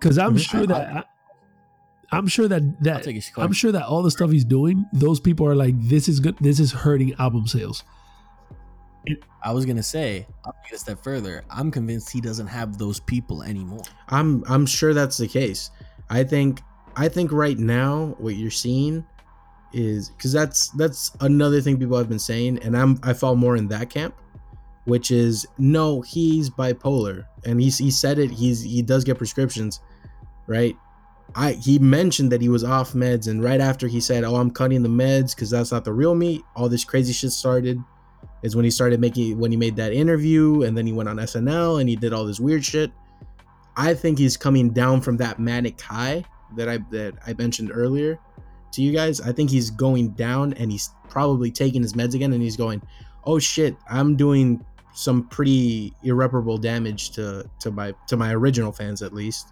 Speaker 4: Think
Speaker 2: because I'm sure that I, I'm sure that that. I'm sure that all the stuff he's doing, those people are like, this is good. This is hurting album sales.
Speaker 1: I was gonna say, I'll take it a step further. I'm convinced he doesn't have those people anymore.
Speaker 4: I'm I'm sure that's the case. I think I think right now what you're seeing is because that's that's another thing people have been saying, and I'm I fall more in that camp, which is no, he's bipolar, and he's he said it. He's he does get prescriptions, right? I he mentioned that he was off meds, and right after he said, "Oh, I'm cutting the meds because that's not the real me," all this crazy shit started. Is when he started making when he made that interview, and then he went on SNL and he did all this weird shit. I think he's coming down from that manic high that I that I mentioned earlier to you guys. I think he's going down and he's probably taking his meds again and he's going, "Oh shit, I'm doing some pretty irreparable damage to to my to my original fans at least.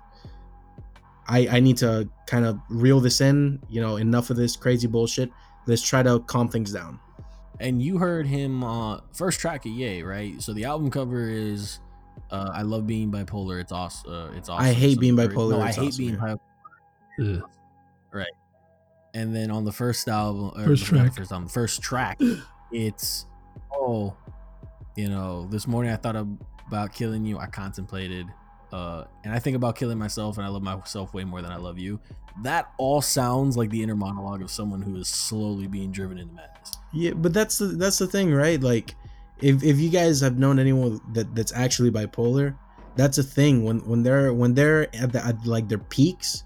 Speaker 4: I I need to kind of reel this in, you know, enough of this crazy bullshit. Let's try to calm things down."
Speaker 1: And you heard him uh first track of Ye, right? So the album cover is uh I love being bipolar. It's awesome. Uh, it's awesome.
Speaker 4: I hate
Speaker 1: So
Speaker 4: being bipolar,
Speaker 1: No, I hate
Speaker 4: awesome,
Speaker 1: being
Speaker 4: yeah.
Speaker 1: bipolar.
Speaker 2: Ugh.
Speaker 1: And then on the first album, or
Speaker 2: First
Speaker 1: not
Speaker 2: track.
Speaker 1: first album, first track, [GASPS] it's oh, you know, this morning I thought about killing you. I contemplated, uh, and I think about killing myself, and I love myself way more than I love you. That all sounds like the inner monologue of someone who is slowly being driven into madness.
Speaker 4: Yeah, but that's the that's the thing, right? Like, if if you guys have known anyone that that's actually bipolar, that's a thing. When when they're when they're at, the, at like their peaks,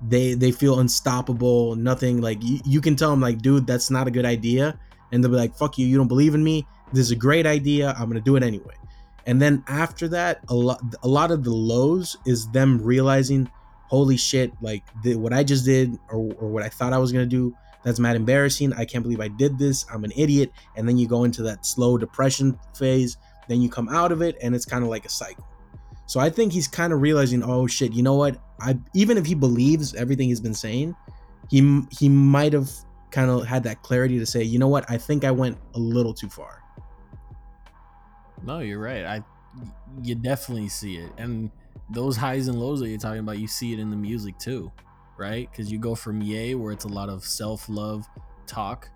Speaker 4: they they feel unstoppable. Nothing like you, you can tell them like, dude, that's not a good idea, and they'll be like, fuck you, you don't believe in me. This is a great idea. I'm gonna do it anyway. And then after that, a lot a lot of the lows is them realizing, holy shit, like the, what I just did or or what I thought I was gonna do that's mad embarrassing. I can't believe I did this. I'm an idiot. And then you go into that slow depression phase. Then you come out of it, and it's kind of like a cycle. So I think he's kind of realizing, oh shit, you know what? I even if he believes everything he's been saying, he he might have kind of had that clarity to say, you know what? I think I went a little too far.
Speaker 1: No, you're right. I you definitely see it, and those highs and lows that you're talking about, you see it in the music too, right? Because you go from Ye, where it's a lot of self love talk,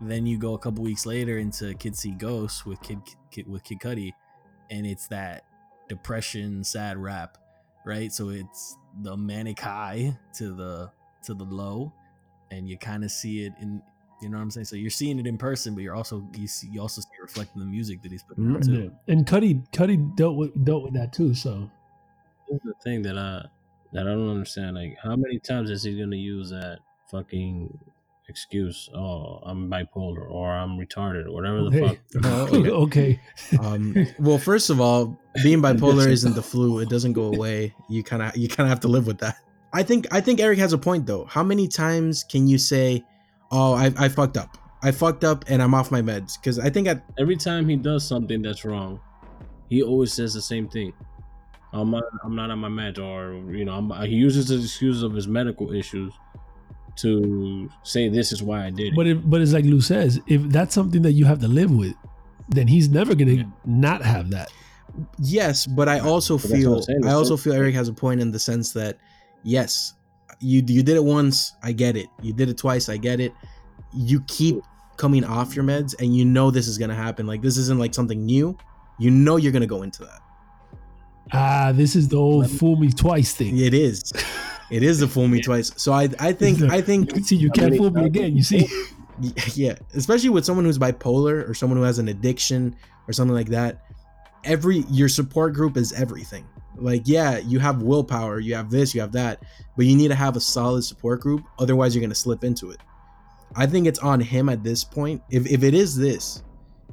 Speaker 1: then you go a couple weeks later into Kids See Ghosts with Kid, Kid with Kid Cudi, and it's that depression, sad rap, right? So it's the manic high to the to the low, and you kind of see it in. You know what I'm saying? So you're seeing it in person, but you're also you see you also see it reflected the music that he's putting out
Speaker 4: Mhm.
Speaker 1: too.
Speaker 2: Yeah. And Cudi Cudi dealt with dealt with that too. So
Speaker 5: This is the thing that I that I don't understand. Like, how many times is he gonna use that fucking excuse? Oh, I'm bipolar or I'm retarded or whatever the
Speaker 2: hey,
Speaker 5: fuck. [LAUGHS]
Speaker 4: Okay.
Speaker 2: okay.
Speaker 4: Um, well, first of all, being [LAUGHS] bipolar isn't the flu. It doesn't go away. You kind of you kind of have to live with that. I think I think Eric has a point though. How many times can you say, "Oh, I, I fucked up. I fucked up, and I'm off my meds"? Because I think at
Speaker 5: Every time he does something that's wrong, he always says the same thing. I'm not, I'm not on my meds, or you know, I'm, he uses the excuse of his medical issues to say this is why I did it.
Speaker 2: But it, but it's like Lou says, if that's something that you have to live with, then he's never gonna
Speaker 5: Yeah.
Speaker 2: not have that.
Speaker 4: yes, but I also
Speaker 5: But
Speaker 4: feel
Speaker 5: I'm saying,
Speaker 4: I
Speaker 5: it's
Speaker 4: also feel Eric has a point in the sense that yes, you you did it once, I get it. You did it twice, I get it. You keep coming off your meds, and you know this is gonna happen. Like this isn't like something new. You know you're gonna go into that.
Speaker 2: Ah, this is the old
Speaker 5: me-
Speaker 2: fool me twice thing.
Speaker 4: It is. It is the fool me [LAUGHS] twice. So I I think I think
Speaker 2: You see, you can't fool me again. You see, [LAUGHS]
Speaker 4: yeah, especially with someone who's bipolar or someone who has an addiction or something like that. Every your support group is everything. Like yeah, you have willpower, you have this, you have that, but you need to have a solid support group. Otherwise, you're gonna slip into it. I think it's on him at this point. If if it is this,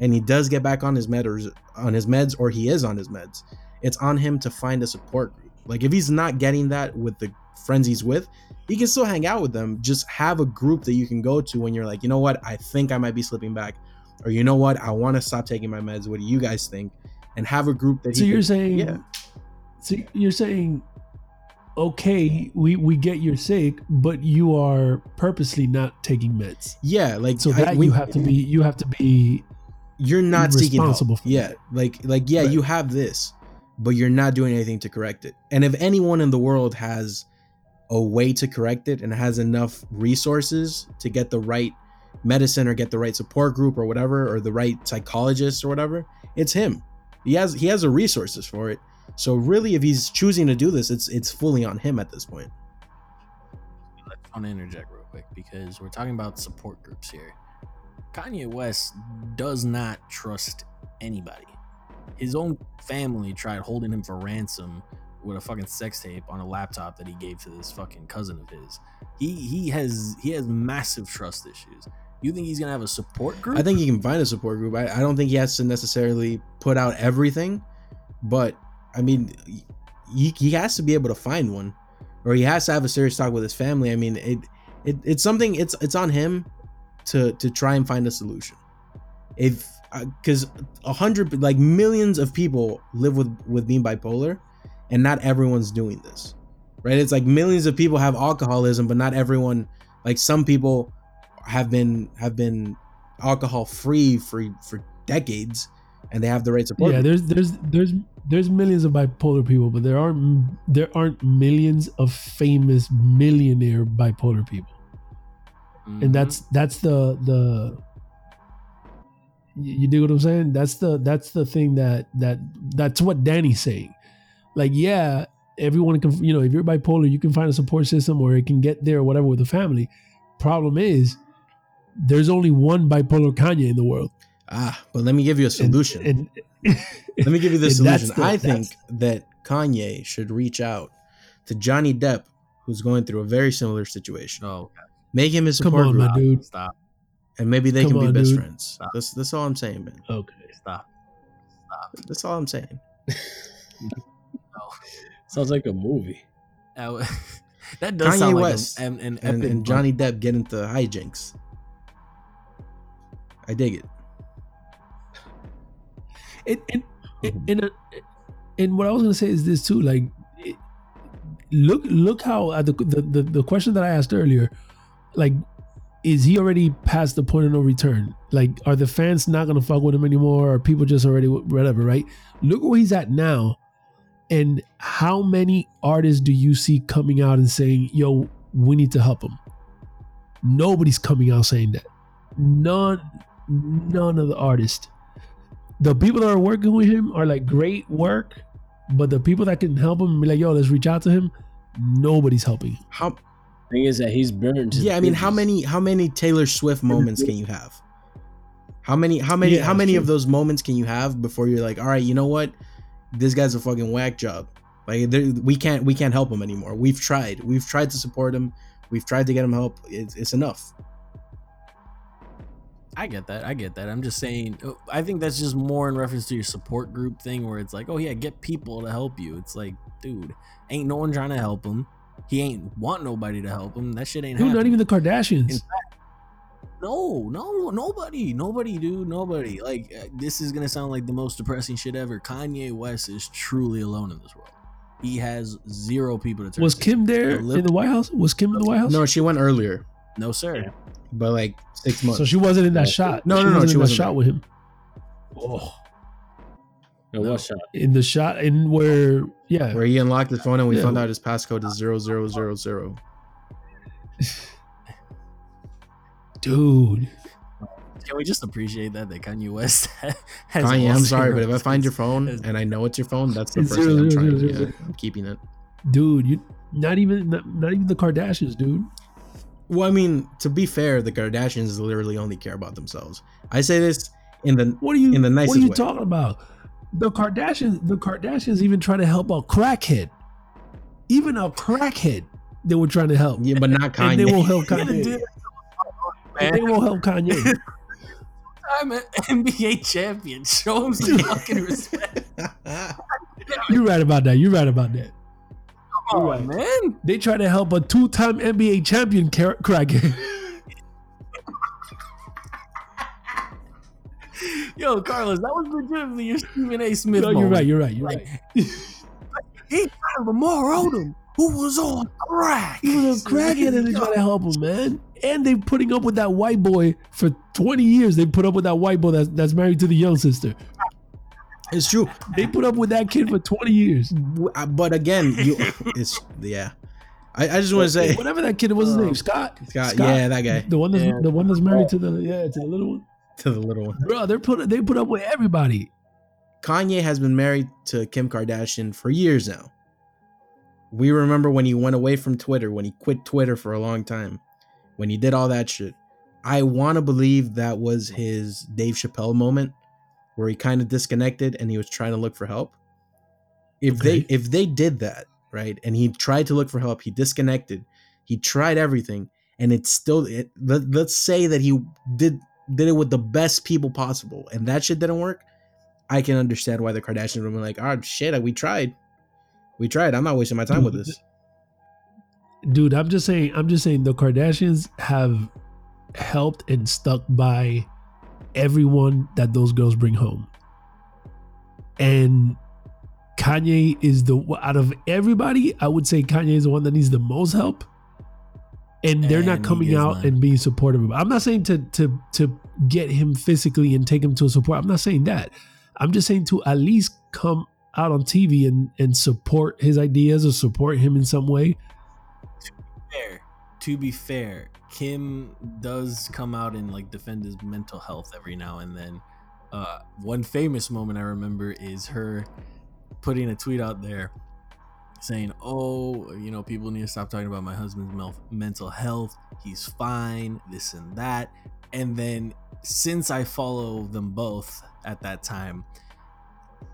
Speaker 4: and he does get back on his med or on his meds, or he is on his meds, it's on him to find a support group. Like if he's not getting that with the friends he's with, he can still hang out with them. Just have a group that you can go to when you're like, you know what, I think I might be slipping back, or you know what, I want to stop taking my meds. What do you guys think? And have a group that.
Speaker 2: So you're saying,
Speaker 4: yeah.
Speaker 2: So you're saying, okay, we we get you're sick, but you are purposely not taking meds.
Speaker 4: yeah, like
Speaker 2: So
Speaker 4: I-
Speaker 2: that
Speaker 4: we-
Speaker 2: you have to be, you have to be.
Speaker 4: you're not seeking help. yeah like like yeah
Speaker 2: Right.
Speaker 4: you have this but you're not doing anything to correct it and if anyone in the world has a way to correct it and has enough resources to get the right medicine or get the right support group or whatever or the right psychologist or whatever it's him he has he has the resources for it so really if he's choosing to do this it's it's fully on him at this point
Speaker 1: I want to interject real quick because we're talking about support groups here. Kanye West does not trust anybody. His own family tried holding him for ransom with a fucking sex tape on a laptop that he gave to this fucking cousin of his. He he has he has massive trust issues. You think he's gonna have a support group?
Speaker 4: I think he can find a support group. I, I don't think he has to necessarily put out everything, but I mean, he, he has to be able to find one, or he has to have a serious talk with his family. I mean, it, it it's something. It's it's on him to to try and find a solution. If uh, because a hundred like millions of people live with with being bipolar, and not everyone's doing this, right? It's like millions of people have alcoholism, but not everyone. Like some people have been have been alcohol free for for decades and they have the right support
Speaker 2: Yeah, there's there's there's there's millions of bipolar people, but there aren't there aren't millions of famous millionaire bipolar people.
Speaker 1: Mhm.
Speaker 2: and that's that's the the you you dig what I'm saying? That's the that's the thing that that that's what Danny's saying. Like, yeah, everyone can you know if you're bipolar, you can find a support system or it can get there or whatever with the family. Problem is, there's only one bipolar Kanye in the world.
Speaker 4: Ah but let me give you a solution.
Speaker 2: And,
Speaker 4: let me give you [LAUGHS] the solution.
Speaker 2: the-
Speaker 4: i think that kanye should reach out to johnny depp who's going through a very similar situation.
Speaker 1: Oh,
Speaker 4: make him his
Speaker 2: Come
Speaker 4: support
Speaker 2: on,
Speaker 4: group.
Speaker 2: my dude.
Speaker 1: stop,
Speaker 4: and maybe they
Speaker 2: Come
Speaker 4: can be
Speaker 2: on,
Speaker 4: best
Speaker 2: dude.
Speaker 4: friends.
Speaker 1: Stop.
Speaker 4: that's that's all i'm saying man.
Speaker 2: Okay.
Speaker 1: stop, stop.
Speaker 4: that's all i'm saying. [LAUGHS]
Speaker 5: Sounds like a movie.
Speaker 1: That, [LAUGHS] that does
Speaker 4: Kanye
Speaker 1: sound
Speaker 4: West
Speaker 1: like an, an, an
Speaker 4: and, and johnny depp get into hijinks. I dig it
Speaker 2: and and and, and, uh, and what I was gonna say is this too. Like, it- look look how at the, the the the question that I asked earlier, like, is he already past the point of no return? Like, are the fans not gonna fuck with him anymore? Or people just already whatever? Right? Look where he's at now, and how many artists do you see coming out and saying, "Yo, we need to help him"? Nobody's coming out saying that. None, none of the artists the people that are working with him are like great work, but the people that can help him and be like, yo, let's reach out to him, nobody's helping.
Speaker 4: how
Speaker 5: Thing is that he's burned. his
Speaker 4: yeah i mean how many how many taylor swift moments can you have? How many how many
Speaker 2: Yeah,
Speaker 4: how many of those moments can you have before you're like all right you know what? This guy's a fucking whack job. Like we can't we can't help him anymore. We've tried. We've tried to support him. We've tried to get him help. It's, it's enough
Speaker 1: I get that. I get that. I'm just saying. uh, I think that's just more in reference to your support group thing, where it's like, oh yeah, get people to help you. It's like, dude, ain't no one trying to help him. He ain't want nobody to help him. That shit ain't.
Speaker 2: Dude, not even the Kardashians.
Speaker 1: No, no, nobody, nobody, dude, nobody. Like uh, this is gonna sound like the most depressing shit ever. Kanye West is truly alone in this world. He has zero people to turn.
Speaker 2: Was
Speaker 1: to.
Speaker 2: Kim there in the White House? Was Kim in the White House?
Speaker 4: no she went earlier
Speaker 1: No, sir.
Speaker 4: But like six months
Speaker 2: So she wasn't in that
Speaker 5: Yeah.
Speaker 2: shot.
Speaker 4: No,
Speaker 2: she
Speaker 4: no, no,
Speaker 2: wasn't
Speaker 4: she
Speaker 2: in
Speaker 4: wasn't
Speaker 2: shot
Speaker 4: there.
Speaker 2: with him. Oh,
Speaker 5: Yo, what shot?
Speaker 2: in the shot in where, yeah,
Speaker 4: where he unlocked his phone and we
Speaker 2: Yeah.
Speaker 4: found out his passcode is zero zero zero zero
Speaker 2: dude.
Speaker 1: Can we just appreciate that that Kanye West [LAUGHS] has?
Speaker 4: Kanye, I'm sorry, but if I find your phone
Speaker 1: Has-
Speaker 4: and I know it's your phone, that's the
Speaker 2: It's
Speaker 4: first thing I'm
Speaker 2: zero,
Speaker 4: trying.
Speaker 2: zero,
Speaker 4: yeah,
Speaker 2: zero.
Speaker 4: I'm keeping it.
Speaker 2: Dude, you not even not, not even the Kardashians, dude.
Speaker 4: Well, I mean, to be fair, the Kardashians literally only care about themselves. I say this in the
Speaker 2: What are you
Speaker 4: In the nicest What
Speaker 2: are you
Speaker 4: way.
Speaker 2: talking about? The Kardashians, the Kardashians even try to help a crackhead. Even a crackhead, they were trying to help.
Speaker 4: yeah, but not
Speaker 2: And they
Speaker 4: Kanye. [LAUGHS]
Speaker 2: won't help Kanye. [LAUGHS] And they won't help Kanye.
Speaker 1: I'm an NBA champion. Show him some fucking respect. [LAUGHS]
Speaker 2: You're right about that. You're right about that.
Speaker 1: Come on,
Speaker 2: right.
Speaker 1: man.
Speaker 2: They try to help a two-time NBA champion car- crackhead. [LAUGHS]
Speaker 1: Yo, Carlos, that was legitimately your Stephen A. Smith.
Speaker 2: no, you're right. You're right. You're
Speaker 1: Like,
Speaker 2: right. [LAUGHS]
Speaker 1: He found Lamar Odom, who was on crack.
Speaker 2: He was a crackhead, and they try to help him, man. And they putting up with that white boy for 20 years. They put up with that white boy that's, that's married to the young sister.
Speaker 4: It's true.
Speaker 2: They put up with that kid for 20 years.
Speaker 4: Uh, But again, you [LAUGHS] it's yeah. I, I just want to say
Speaker 2: whatever that kid was his
Speaker 1: Oh.
Speaker 2: name, Scott.
Speaker 4: Scott, yeah, that guy
Speaker 2: The one that's
Speaker 1: Yeah.
Speaker 2: the one that's married to the yeah to the little one.
Speaker 4: to the little one.
Speaker 2: Bro, they put they put up with everybody.
Speaker 4: Kanye has been married to Kim Kardashian for years now. We remember when he went away from Twitter, when he quit Twitter for a long time, when he did all that shit. I want to believe that was his Dave Chappelle moment where he kind of disconnected and he was trying to look for help. If
Speaker 2: Okay.
Speaker 4: they if they did that, right? And he tried to look for help, he disconnected. He tried everything and it's still it, let, let's say that he did did it with the best people possible and that shit didn't work. I can understand why the Kardashians would be like, "Oh shit, we tried, we tried. I'm not wasting my time with this."
Speaker 2: Dude, I'm just saying, I'm just saying the Kardashians have helped and stuck by everyone that those girls bring home. And Kanye is the out of everybody, I would say Kanye is the one that needs the most help. And they're
Speaker 1: And
Speaker 2: not coming out
Speaker 1: none.
Speaker 2: and being supportive. I'm not saying to to to get him physically and take him to a support. I'm not saying that. I'm just saying to at least come out on TV and and support his ideas or support him in some way.
Speaker 1: To be fair, to be fair, Kim does come out and like defend his mental health every now and then. Uh, one famous moment I remember is her putting a tweet out there saying, "Oh, you know, people need to stop talking about my husband's mel- mental health. He's fine, this and that." And then since I follow them both at that time,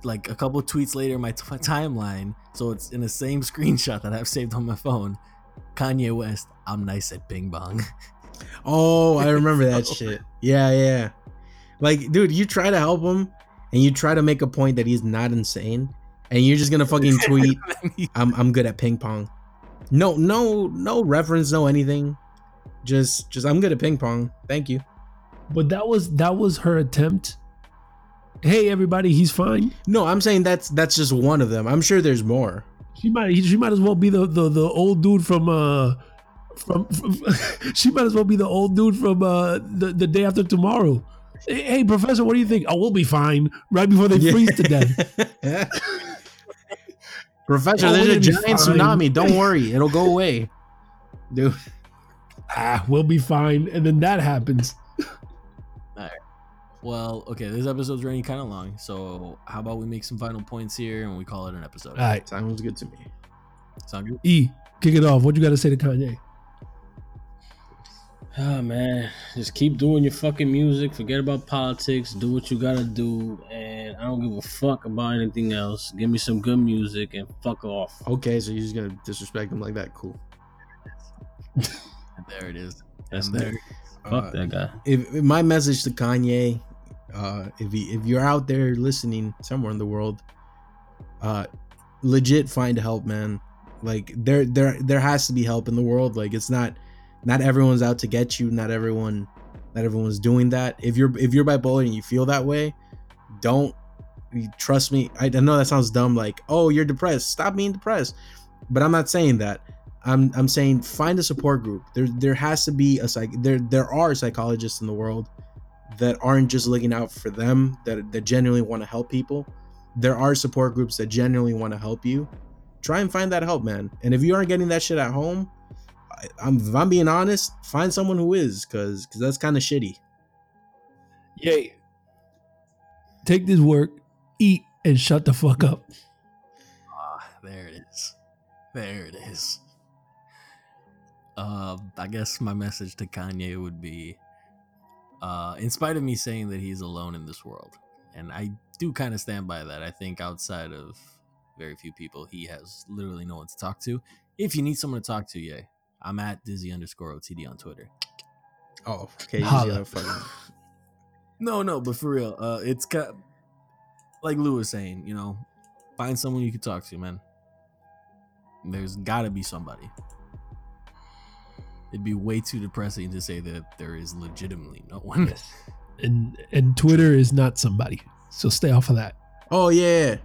Speaker 1: like a couple tweets later my t- [LAUGHS] timeline, so it's in the same [LAUGHS] screenshot that I've saved on my phone. Kanye West, I'm nice at ping pong.
Speaker 4: Oh, I remember that [LAUGHS] shit. Yeah, yeah. Like, dude, you try to help him, and you try to make a point that he's not insane, and you're just gonna fucking [LAUGHS] tweet, "I'm I'm good at ping pong." No, no, no reference, no anything. Just, just I'm good at ping pong. Thank you.
Speaker 2: But that was that was her attempt. Hey everybody, he's fine.
Speaker 4: No, I'm saying that's that's just one of them. I'm sure there's more.
Speaker 2: She might she might as well be the the, the old dude from uh from, from [LAUGHS] she might as well be the old dude from uh the, the day after tomorrow. Hey, hey, professor, what do you think? Oh, we'll be fine. Right before they
Speaker 4: Yeah.
Speaker 2: freeze to death. [LAUGHS]
Speaker 4: Professor,
Speaker 2: Oh,
Speaker 4: there's a
Speaker 2: wouldn't it be
Speaker 4: giant
Speaker 2: fine?
Speaker 4: tsunami. Don't worry, it'll go away, dude.
Speaker 2: ah, we'll be fine. And then that happens.
Speaker 1: Well, okay, this episode's running kind of long, so how about we make some final points here and we call it an episode?
Speaker 2: All right.
Speaker 4: Sounds good to me.
Speaker 1: Sound good?
Speaker 2: E, kick it off. What you got to say to Kanye?
Speaker 5: Oh man, just keep doing your fucking music. Forget about politics. Do what you gotta do, and I don't give a fuck about anything else. Give me some good music and fuck off.
Speaker 4: Okay, so you're just gonna disrespect him like that? Cool.
Speaker 1: There it is.
Speaker 5: That's
Speaker 1: And
Speaker 5: there.
Speaker 1: there.
Speaker 5: Fuck
Speaker 4: Uh,
Speaker 5: that guy.
Speaker 4: if, if my message to Kanye, uh, if he, if you're out there listening somewhere in the world, uh, legit find help, man. Like there there there has to be help in the world. Like it's not not everyone's out to get you. Not everyone not everyone's doing that. If you're if you're bipolar and you feel that way, don't trust me. I, I know that sounds dumb. Like oh you're depressed. Stop being depressed. But I'm not saying that. I'm I'm saying find a support group. There there has to be a psych. There there are psychologists in the world that aren't just looking out for them. That that genuinely want to help people. There are support groups that genuinely want to help you. Try and find that help, man. And if you aren't getting that shit at home, I, I'm if I'm being honest, find someone who is, cause cause that's kind of shitty.
Speaker 2: Yay. Take this work, eat, and shut the fuck up.
Speaker 1: Ah, there it is. There it is. Uh, I guess my message to Kanye would be, uh, in spite of me saying that he's alone in this world, and I do kind of stand by that. I think outside of very few people, he has literally no one to talk to. If you need someone to talk to, yeah, I'm at Dizzy underscore OTD on Twitter.
Speaker 4: Oh, okay. you just
Speaker 2: Holla.
Speaker 4: gotta fucking- [LAUGHS]
Speaker 1: No, no, but for real, uh, it's kind like Lou was saying, you know, find someone you can talk to, man. There's got to be somebody. It'd be way too depressing to say that there is legitimately no one.
Speaker 2: Yes. And and Twitter is not somebody. So stay off of that.
Speaker 4: Oh yeah,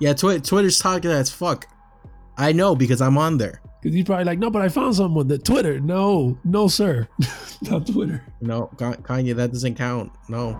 Speaker 4: yeah. Twi- Twitter's talking as fuck. I know because I'm on there.
Speaker 2: Because he's probably like, no, but I found someone that Twitter. No, no, sir. [LAUGHS] not Twitter.
Speaker 4: No, Kanye, that doesn't count. No.